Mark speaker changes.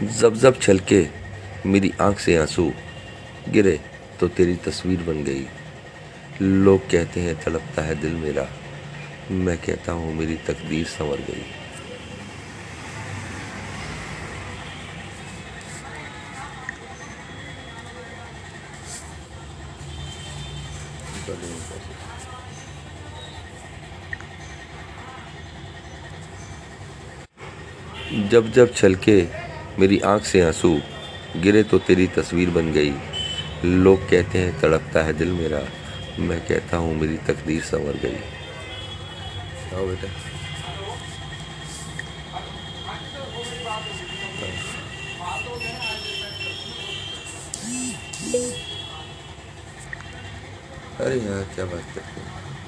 Speaker 1: जब जब छलके मेरी आँख से आँसू गिरे तो तेरी तस्वीर बन गई। लोग कहते हैं, तड़पता है दिल मेरा। मैं कहता हूँ, मेरी तकदीर संवर गई। जब जब छलके मेरी आँख से आँसू गिरे तो तेरी तस्वीर बन गई। लोग कहते हैं, तड़पता है दिल मेरा। मैं कहता हूँ, मेरी तकदीर संवर गई। आओ बेटा। अरे यार, क्या बात करते हैं।